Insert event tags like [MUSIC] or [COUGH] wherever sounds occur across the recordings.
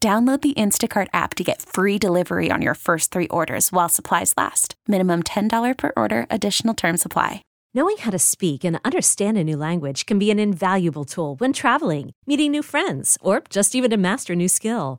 Download the Instacart app to get free delivery on your first three orders while supplies last. Minimum $10 per order, additional term supply. Knowing how to speak and understand a new language can be an invaluable tool when traveling, meeting new friends, or just even to master a new skill.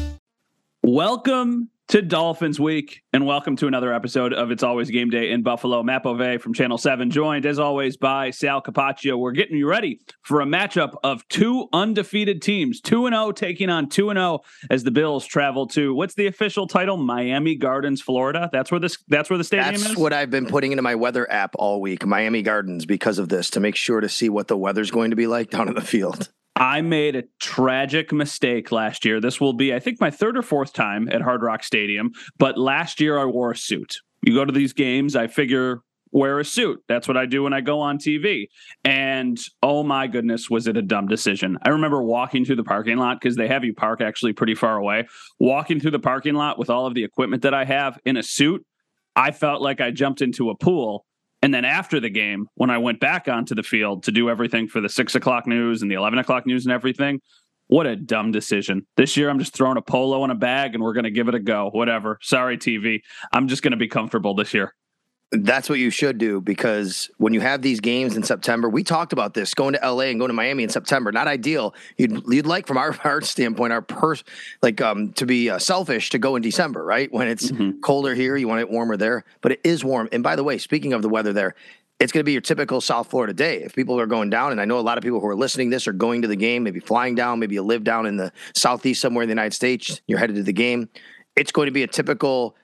Welcome to Dolphins Week, and welcome to another episode of It's Always Game Day in Buffalo. Matt Bove from Channel 7, joined as always by Sal Capaccio. We're getting you ready for a matchup of two undefeated teams, 2 0 taking on 2 0 as the Bills travel to what's the official title? Miami Gardens, Florida. That's where this that's where the stadium That's is. That's what I've been putting into my weather app all week, Miami Gardens, because of this, to make sure to see what the weather's going to be like down in the field. I made a tragic mistake last year. This will be, I think, my third or fourth time at Hard Rock Stadium. But last year I wore a suit. You go to these games, I figure wear a suit. That's what I do when I go on TV. And oh my goodness, was it a dumb decision? I remember walking through the parking lot because they have you park actually pretty far away. Walking through the parking lot with all of the equipment that I have in a suit, I felt like I jumped into a pool. And then after the game, when I went back onto the field to do everything for the six o'clock news and the 11 o'clock news and everything, what a dumb decision. This year, I'm just throwing a polo in a bag and we're going to give it a go. Whatever. Sorry, TV. I'm just going to be comfortable this year. That's what you should do because when you have these games in September, we talked about this going to LA and going to Miami in September. Not ideal. You'd you'd like from our, [LAUGHS] our standpoint, our purse, like um to be uh, selfish to go in December, right? When it's Mhm. colder here, you want it warmer there, but it is warm. And by the way, speaking of the weather there, it's going to be your typical South Florida day. If people are going down, and I know a lot of people who are listening to this are going to the game, maybe flying down, maybe you live down in the southeast somewhere in the United States, you're headed to the game. It's going to be a typical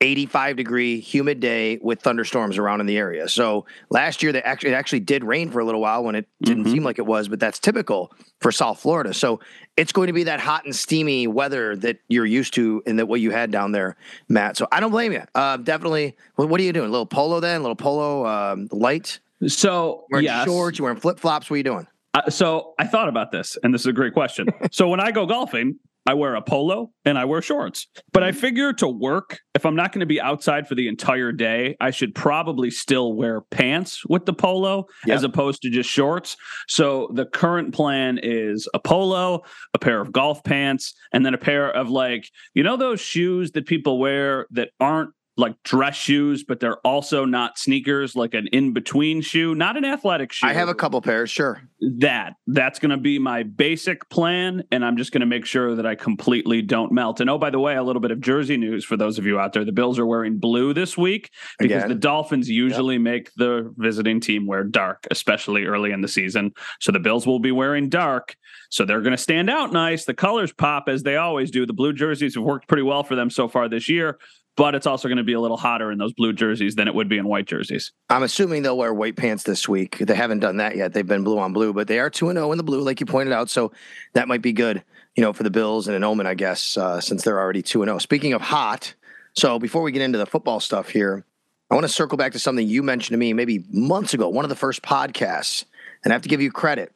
85 degree humid day with thunderstorms around in the area. So last year, they actually it actually did rain for a little while when it didn't Mhm. seem like it was, but that's typical for South Florida. So it's going to be that hot and steamy weather that you're used to and that what you had down there, Matt. So I don't blame you. Uh, definitely. What, what are you doing? A little polo then? A little polo um, light? So, Wearing yes. shorts? You wearing flip flops? What are you doing? Uh, so I thought about this, and this is a great question. [LAUGHS] so when I go golfing, I wear a polo and I wear shorts. But I mm-hmm. figure to work, if I'm not going to be outside for the entire day, I should probably still wear pants with the polo Yeah. as opposed to just shorts. So the current plan is a polo, a pair of golf pants, and then a pair of like, you know, those shoes that people wear that aren't like dress shoes, but they're also not sneakers, like an in between shoe, not an athletic shoe. I have a couple pairs, sure. that that's going to be my basic plan and i'm just going to make sure that i completely don't melt. And oh by the way a little bit of jersey news for those of you out there. The bills are wearing blue this week because Again. the dolphins usually make the visiting team wear dark especially early in the season. So the bills will be wearing dark. So they're going to stand out nice. The colors pop as they always do. The blue jerseys have worked pretty well for them so far this year but it's also going to be a little hotter in those blue jerseys than it would be in white jerseys. I'm assuming they'll wear white pants this week. They haven't done that yet. They've been blue on blue, but they are 2 and 0 in the blue, like you pointed out. So that might be good, you know, for the Bills and an omen, I guess, uh, since they're already 2 and 0. Speaking of hot, so before we get into the football stuff here, I want to circle back to something you mentioned to me maybe months ago, one of the first podcasts, and I have to give you credit.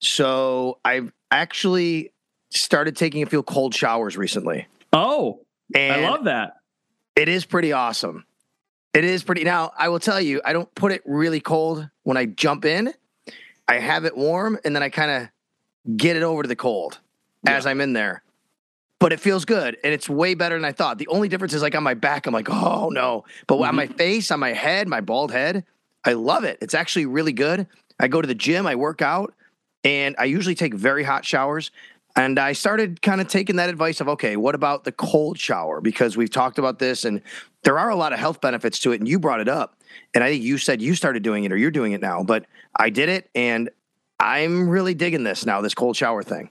So I've actually started taking a few cold showers recently. Oh, And I love that. It is pretty awesome. It is pretty. Now, I will tell you, I don't put it really cold when I jump in. I have it warm and then I kind of get it over to the cold as I'm in there. But it feels good and it's way better than I thought. The only difference is like on my back, I'm like, oh no. But on my mm-hmm. face, on my head, my bald head, I love it. It's actually really good. I go to the gym, I work out, and I usually take very hot showers. And I started kind of taking that advice of, okay, what about the cold shower? Because we've talked about this and there are a lot of health benefits to it. And you brought it up. And I think you said you started doing it or you're doing it now, but I did it and I'm really digging this now, this cold shower thing.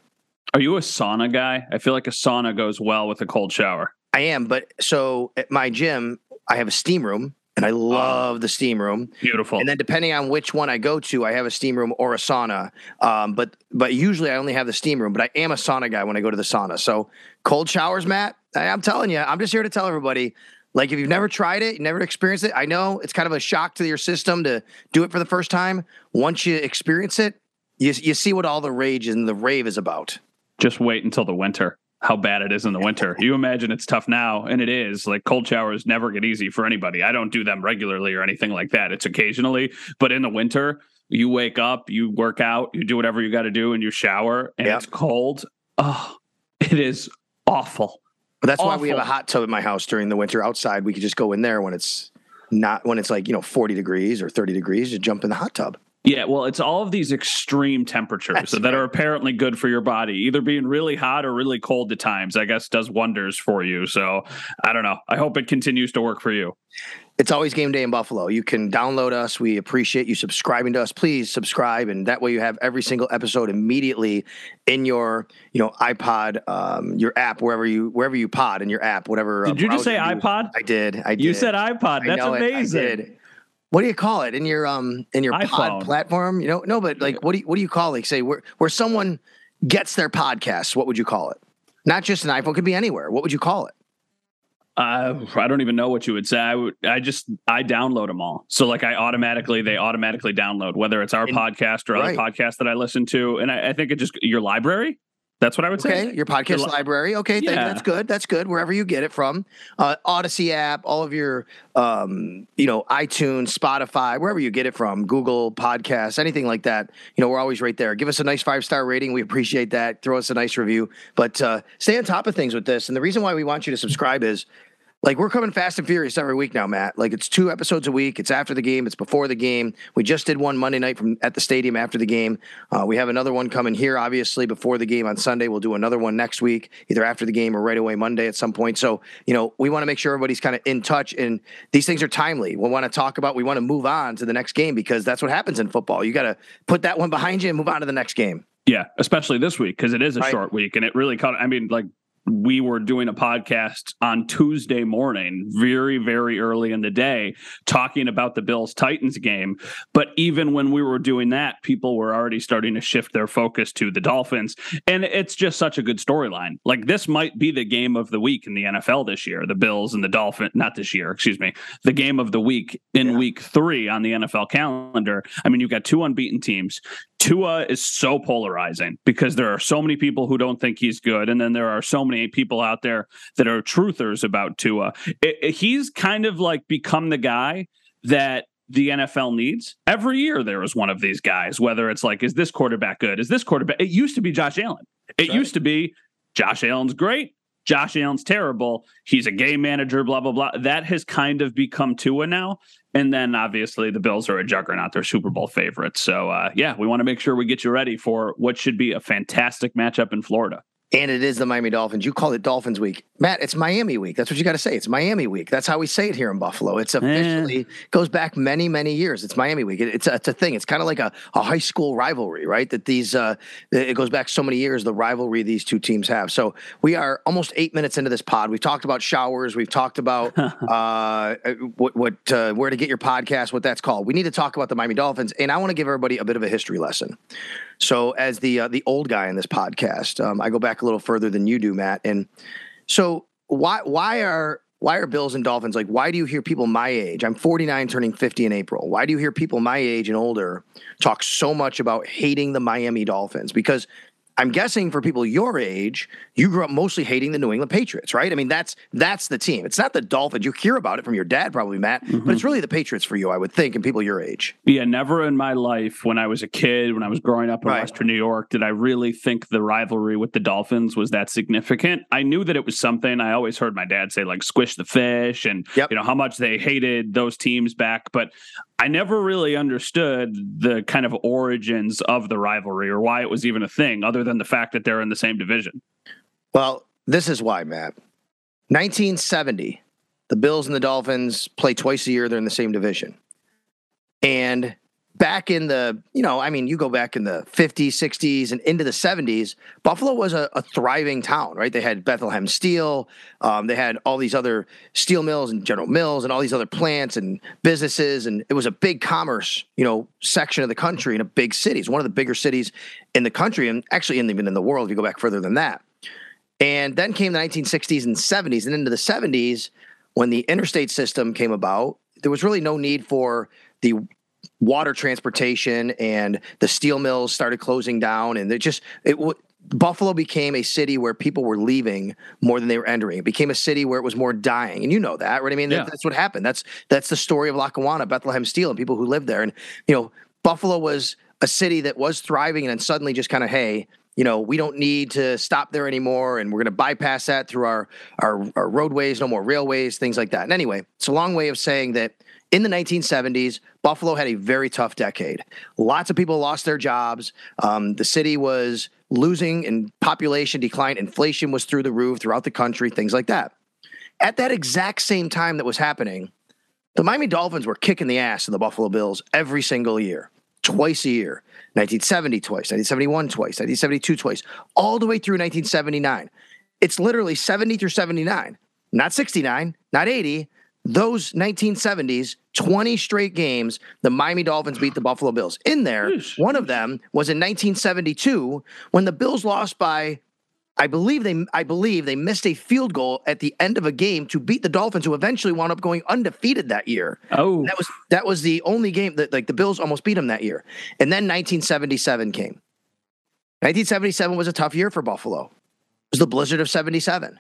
Are you a sauna guy? I feel like a sauna goes well with a cold shower. I am, but so at my gym, I have a steam room and I love the steam room. Beautiful. And then depending on which one I go to, I have a steam room or a sauna. Um, but but usually I only have the steam room. But I am a sauna guy when I go to the sauna. So cold showers, Matt. I, I'm telling you, I'm just here to tell everybody. Like if you've never tried it, you never experienced it. I know it's kind of a shock to your system to do it for the first time. Once you experience it, you you see what all the rage and the rave is about. Just wait until the winter. How bad it is in the winter. You imagine it's tough now, and it is. Like cold showers never get easy for anybody. I don't do them regularly or anything like that. It's occasionally, but in the winter, you wake up, you work out, you do whatever you got to do, and you shower, and Yep. it's cold. Oh, it is awful. But that's why we have a hot tub in my house during the winter outside. We could just go in there when it's not when it's like, you know, 40 degrees or 30 degrees, just jump in the hot tub. Yeah, well, it's all of these extreme temperatures That's that are apparently good for your body. Either being really hot or really cold at times, I guess, does wonders for you. So I don't know. I hope it continues to work for you. It's always game day in Buffalo. You can download us. We appreciate you subscribing to us. Please subscribe, and that way you have every single episode immediately in your, you know, iPod, um, your app, wherever you wherever you pod in your app, whatever. uh, Did you just say iPod? I did. I did. You said iPod. That's amazing. it. I amazing. did. What do you call it in your um in your iPhone. pod platform? You know, no, but like what do you what do you call like say where where someone gets their podcast? What would you call it? Not just an iPhone, it could be anywhere. What would you call it? Uh, I don't even know what you would say. I would. I just. I download them all. So like, I automatically they automatically download whether it's our And- podcast or other right. podcasts that I listen to, and I, I think it just your library. That's what I would say. Okay, your podcast li- library. Okay, thank- Yeah. that's good. That's good. Wherever you get it from, uh, Audacy app, all of your, um, you know, iTunes, Spotify, wherever you get it from, Google Podcasts, anything like that. You know, we're always right there. Give us a nice five star rating. We appreciate that. Throw us a nice review. But uh, stay on top of things with this. And the reason why we want you to subscribe is. Like we're coming fast and furious every week now, Matt. Like it's two episodes a week. It's after the game. It's before the game. We just did one Monday night from at the stadium after the game. Uh, we have another one coming here, obviously before the game on Sunday. We'll do another one next week, either after the game or right away Monday at some point. So you know, we want to make sure everybody's kind of in touch, and these things are timely. We want to talk about. We want to move on to the next game because that's what happens in football. You got to put that one behind you and move on to the next game. Yeah, especially this week because it is a Right. short week, and it really caught. I mean, like we were doing a podcast on Tuesday morning, very, very early in the day, talking about the Bills Titans game. But even when we were doing that, people were already starting to shift their focus to the Dolphins. And it's just such a good storyline. Like this might be the game of the week in the NFL this year, the Bills and the Dolphins, not this year, excuse me, the game of the week in Yeah. week three on the NFL calendar. I mean, you've got two unbeaten teams. Tua is so polarizing because there are so many people who don't think he's good, and then there are so many people out there that are truthers about Tua. It- it- he's kind of like become the guy that the NFL needs. Every year there is one of these guys, whether it's like, is this quarterback good? Is this quarterback? It used to be Josh Allen. It right. used to be Josh Allen's great. Josh Allen's terrible. He's a game manager, blah, blah, blah. That has kind of become Tua now. And then obviously the Bills are a juggernaut. They're Super Bowl favorites. So, uh, yeah, we want to make sure we get you ready for what should be a fantastic matchup in Florida. And it is the Miami Dolphins. You call it Dolphins Week, Matt. It's Miami Week. That's what you got to say. It's Miami Week. That's how we say it here in Buffalo. It's officially goes back many many years. It's Miami Week. It, it's a, it's a thing. It's kind of like a, a high school rivalry, right? That these uh, it goes back so many years. The rivalry these two teams have. So we are almost eight minutes into this pod. We've talked about showers. We've talked about [LAUGHS] uh, what what uh, where to get your podcast, what that's called. We need to talk about the Miami Dolphins, and I want to give everybody a bit of a history lesson. So, as the uh, the old guy in this podcast, um, I go back a little further than you do, Matt. And so, why why are why are Bills and Dolphins like? Why do you hear people my age? I'm 49, turning 50 in April. Why do you hear people my age and older talk so much about hating the Miami Dolphins? Because I'm guessing for people your age, you grew up mostly hating the New England Patriots, right? I mean, that's that's the team. It's not the Dolphins. You hear about it from your dad, probably Matt, mm-hmm. but it's really the Patriots for you, I would think, and people your age. Yeah, never in my life when I was a kid, when I was growing up in right. Western New York, did I really think the rivalry with the Dolphins was that significant. I knew that it was something. I always heard my dad say like "squish the fish" and yep. you know how much they hated those teams back, but I never really understood the kind of origins of the rivalry or why it was even a thing, other than the fact that they're in the same division. Well, this is why, Matt. 1970, the Bills and the Dolphins play twice a year. They're in the same division. And back in the, you know, I mean, you go back in the 50s, 60s, and into the 70s, Buffalo was a, a thriving town, right? They had Bethlehem Steel. Um, they had all these other steel mills and General Mills and all these other plants and businesses. And it was a big commerce, you know, section of the country in a big city. It's one of the bigger cities in the country and actually in, even in the world if you go back further than that. And then came the 1960s and 70s. And into the 70s, when the interstate system came about, there was really no need for the water transportation and the steel mills started closing down and it just it Buffalo became a city where people were leaving more than they were entering. It became a city where it was more dying, and you know that, right? I mean, yeah. that's what happened. That's that's the story of Lackawanna, Bethlehem Steel, and people who lived there. And you know, Buffalo was a city that was thriving, and then suddenly just kind of, hey, you know, we don't need to stop there anymore, and we're going to bypass that through our, our our roadways, no more railways, things like that. And anyway, it's a long way of saying that in the 1970s, Buffalo had a very tough decade. Lots of people lost their jobs. Um, the city was losing in population decline. Inflation was through the roof throughout the country, things like that. At that exact same time that was happening, the Miami Dolphins were kicking the ass of the Buffalo Bills every single year, twice a year. 1970 twice, 1971 twice, 1972 twice, all the way through 1979. It's literally 70 through 79, not 69, not 80, those 1970s, 20 straight games, the Miami Dolphins beat the Buffalo Bills. In there, one of them was in 1972 when the Bills lost by I believe they I believe they missed a field goal at the end of a game to beat the Dolphins who eventually wound up going undefeated that year. Oh. That was that was the only game that like the Bills almost beat them that year. And then 1977 came. 1977 was a tough year for Buffalo. It was the blizzard of 77.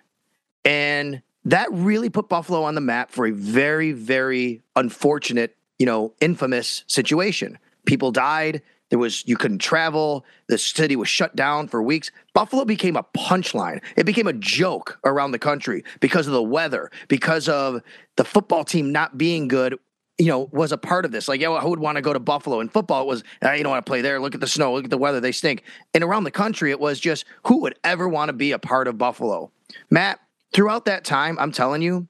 And that really put Buffalo on the map for a very, very unfortunate, you know, infamous situation. People died. There was you couldn't travel. The city was shut down for weeks. Buffalo became a punchline. It became a joke around the country because of the weather, because of the football team not being good. You know, was a part of this. Like, yeah, who would want to go to Buffalo? And football, it was, ah, you don't want to play there. Look at the snow. Look at the weather. They stink. And around the country, it was just who would ever want to be a part of Buffalo? Matt, throughout that time, I'm telling you,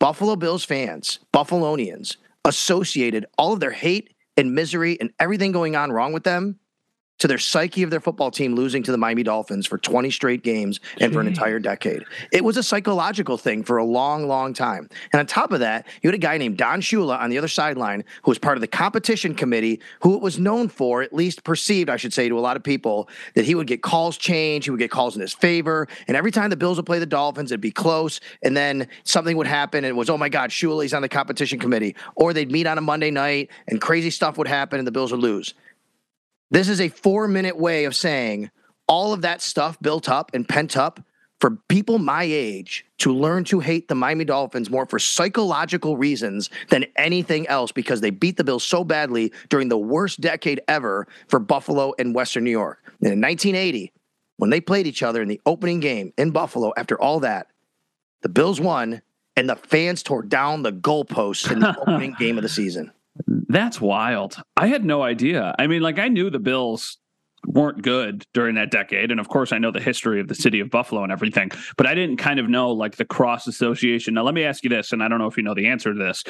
Buffalo Bills fans, Buffalonians, associated all of their hate and misery and everything going on wrong with them to their psyche of their football team losing to the Miami Dolphins for 20 straight games and for an entire decade. It was a psychological thing for a long, long time. And on top of that, you had a guy named Don Shula on the other sideline who was part of the competition committee, who it was known for, at least perceived, I should say, to a lot of people, that he would get calls changed, he would get calls in his favor. And every time the Bills would play the Dolphins, it'd be close. And then something would happen and it was, oh my God, Shula's on the competition committee. Or they'd meet on a Monday night and crazy stuff would happen and the Bills would lose. This is a four minute way of saying all of that stuff built up and pent up for people my age to learn to hate the Miami Dolphins more for psychological reasons than anything else because they beat the Bills so badly during the worst decade ever for Buffalo and Western New York. And in 1980, when they played each other in the opening game in Buffalo, after all that, the Bills won and the fans tore down the goalposts in the [LAUGHS] opening game of the season. That's wild. I had no idea. I mean, like I knew the Bills weren't good during that decade. And of course, I know the history of the city of Buffalo and everything, but I didn't kind of know like the cross association. Now, let me ask you this, and I don't know if you know the answer to this.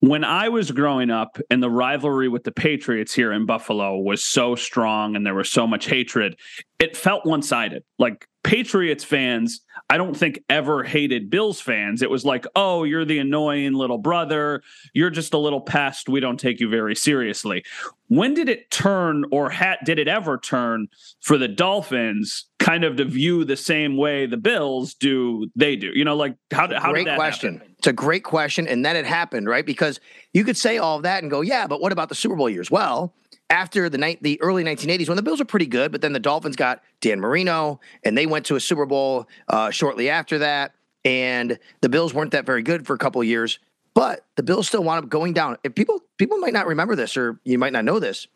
When I was growing up and the rivalry with the Patriots here in Buffalo was so strong and there was so much hatred, it felt one sided. Like Patriots fans, I don't think ever hated Bills fans. It was like, oh, you're the annoying little brother. You're just a little pest. We don't take you very seriously. When did it turn, or hat did it ever turn for the Dolphins kind of to view the same way the Bills do? They do, you know, like how, how great did that question. happen? It's a great question, and then it happened, right? Because you could say all of that and go, yeah, but what about the Super Bowl years? Well, after the night, the early 1980s, when the Bills were pretty good, but then the Dolphins got Dan Marino, and they went to a Super Bowl uh, shortly after that, and the Bills weren't that very good for a couple of years. But the Bills still wound up going down. If people people might not remember this, or you might not know this,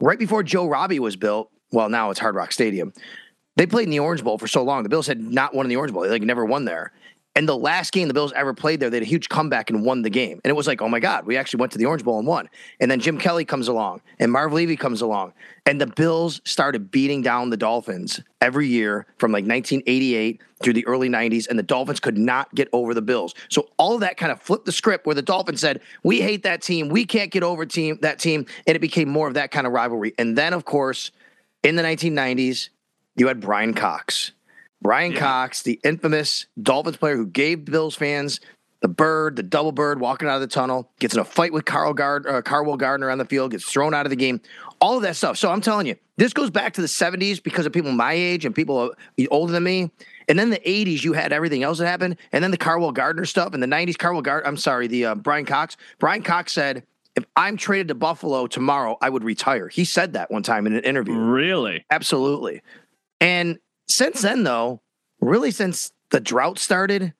right before Joe Robbie was built, well, now it's Hard Rock Stadium. They played in the Orange Bowl for so long. The Bills had not won in the Orange Bowl; they like never won there. And the last game the Bills ever played there, they had a huge comeback and won the game. And it was like, oh my God, we actually went to the Orange Bowl and won. And then Jim Kelly comes along and Marv Levy comes along. And the Bills started beating down the Dolphins every year from like 1988 through the early 90s. And the Dolphins could not get over the Bills. So all of that kind of flipped the script where the Dolphins said, we hate that team. We can't get over team that team. And it became more of that kind of rivalry. And then, of course, in the 1990s, you had Brian Cox Brian yeah. Cox, the infamous Dolphins player who gave Bills fans the bird, the double bird, walking out of the tunnel, gets in a fight with Carl Gard, uh, Carwell Gardner on the field, gets thrown out of the game, all of that stuff. So I'm telling you, this goes back to the 70s because of people my age and people older than me. And then the 80s, you had everything else that happened. And then the Carwell Gardner stuff. And the 90s, Carwell Gardner, I'm sorry, the uh, Brian Cox. Brian Cox said, if I'm traded to Buffalo tomorrow, I would retire. He said that one time in an interview. Really? Absolutely. And since then, though, really since the drought started,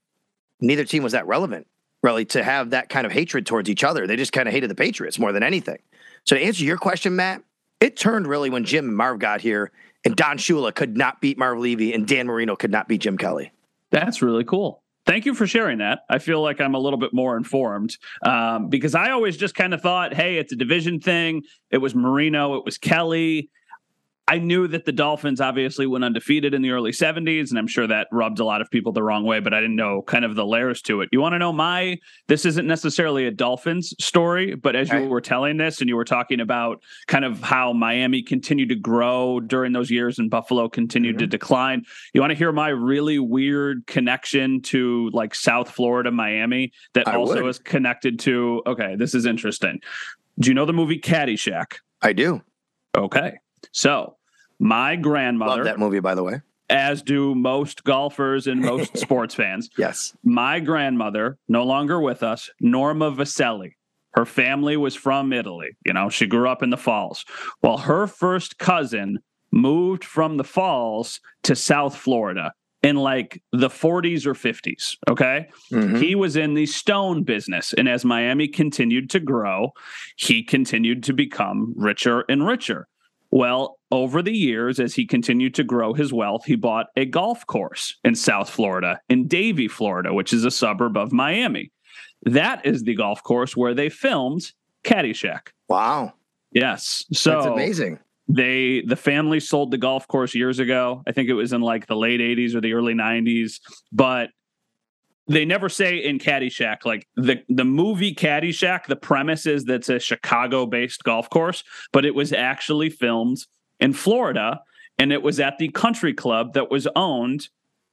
neither team was that relevant, really, to have that kind of hatred towards each other. They just kind of hated the Patriots more than anything. So to answer your question, Matt, it turned really when Jim and Marv got here and Don Shula could not beat Marv Levy and Dan Marino could not beat Jim Kelly. That's really cool. Thank you for sharing that. I feel like I'm a little bit more informed um, because I always just kind of thought, hey, it's a division thing. It was Marino, it was Kelly. I knew that the Dolphins obviously went undefeated in the early 70s, and I'm sure that rubbed a lot of people the wrong way, but I didn't know kind of the layers to it. You want to know my, this isn't necessarily a Dolphins story, but as you were telling this and you were talking about kind of how Miami continued to grow during those years and Buffalo continued mm-hmm. to decline, you want to hear my really weird connection to like South Florida, Miami, that I also would. is connected to, okay, this is interesting. Do you know the movie Caddyshack? I do. Okay. So, my grandmother. Love that movie, by the way. As do most golfers and most [LAUGHS] sports fans. Yes. My grandmother, no longer with us, Norma Vaselli. Her family was from Italy. You know, she grew up in the Falls. Well, her first cousin moved from the Falls to South Florida in like the 40s or 50s. Okay. Mm-hmm. He was in the stone business. And as Miami continued to grow, he continued to become richer and richer. Well, over the years, as he continued to grow his wealth, he bought a golf course in South Florida, in Davie, Florida, which is a suburb of Miami. That is the golf course where they filmed Caddyshack. Wow. Yes. So that's amazing. They the family sold the golf course years ago. I think it was in like the late 80s or the early 90s. But they never say in Caddyshack, like the the movie Caddyshack, the premise is that's a Chicago based golf course, but it was actually filmed in Florida, and it was at the country club that was owned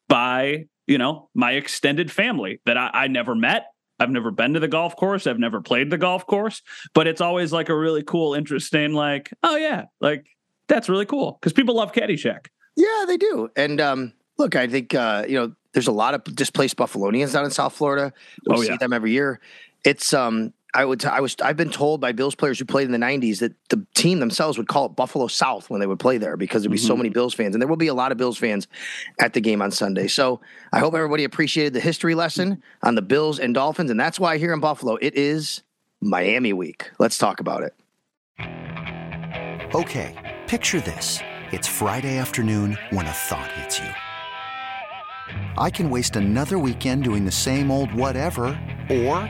by you know my extended family that I, I never met. I've never been to the golf course. I've never played the golf course, but it's always like a really cool, interesting, like, oh yeah, like that's really cool because people love Caddyshack. Yeah, they do. And um, look, I think uh, you know there's a lot of displaced Buffalonians down in South Florida. We oh, see yeah. them every year. It's um I would t- I was I've been told by Bills players who played in the 90s that the team themselves would call it Buffalo South when they would play there because there'd be mm-hmm. so many Bills fans and there will be a lot of Bills fans at the game on Sunday. So I hope everybody appreciated the history lesson on the Bills and Dolphins and that's why here in Buffalo it is Miami week. Let's talk about it. Okay, picture this. It's Friday afternoon when a thought hits you. I can waste another weekend doing the same old whatever, or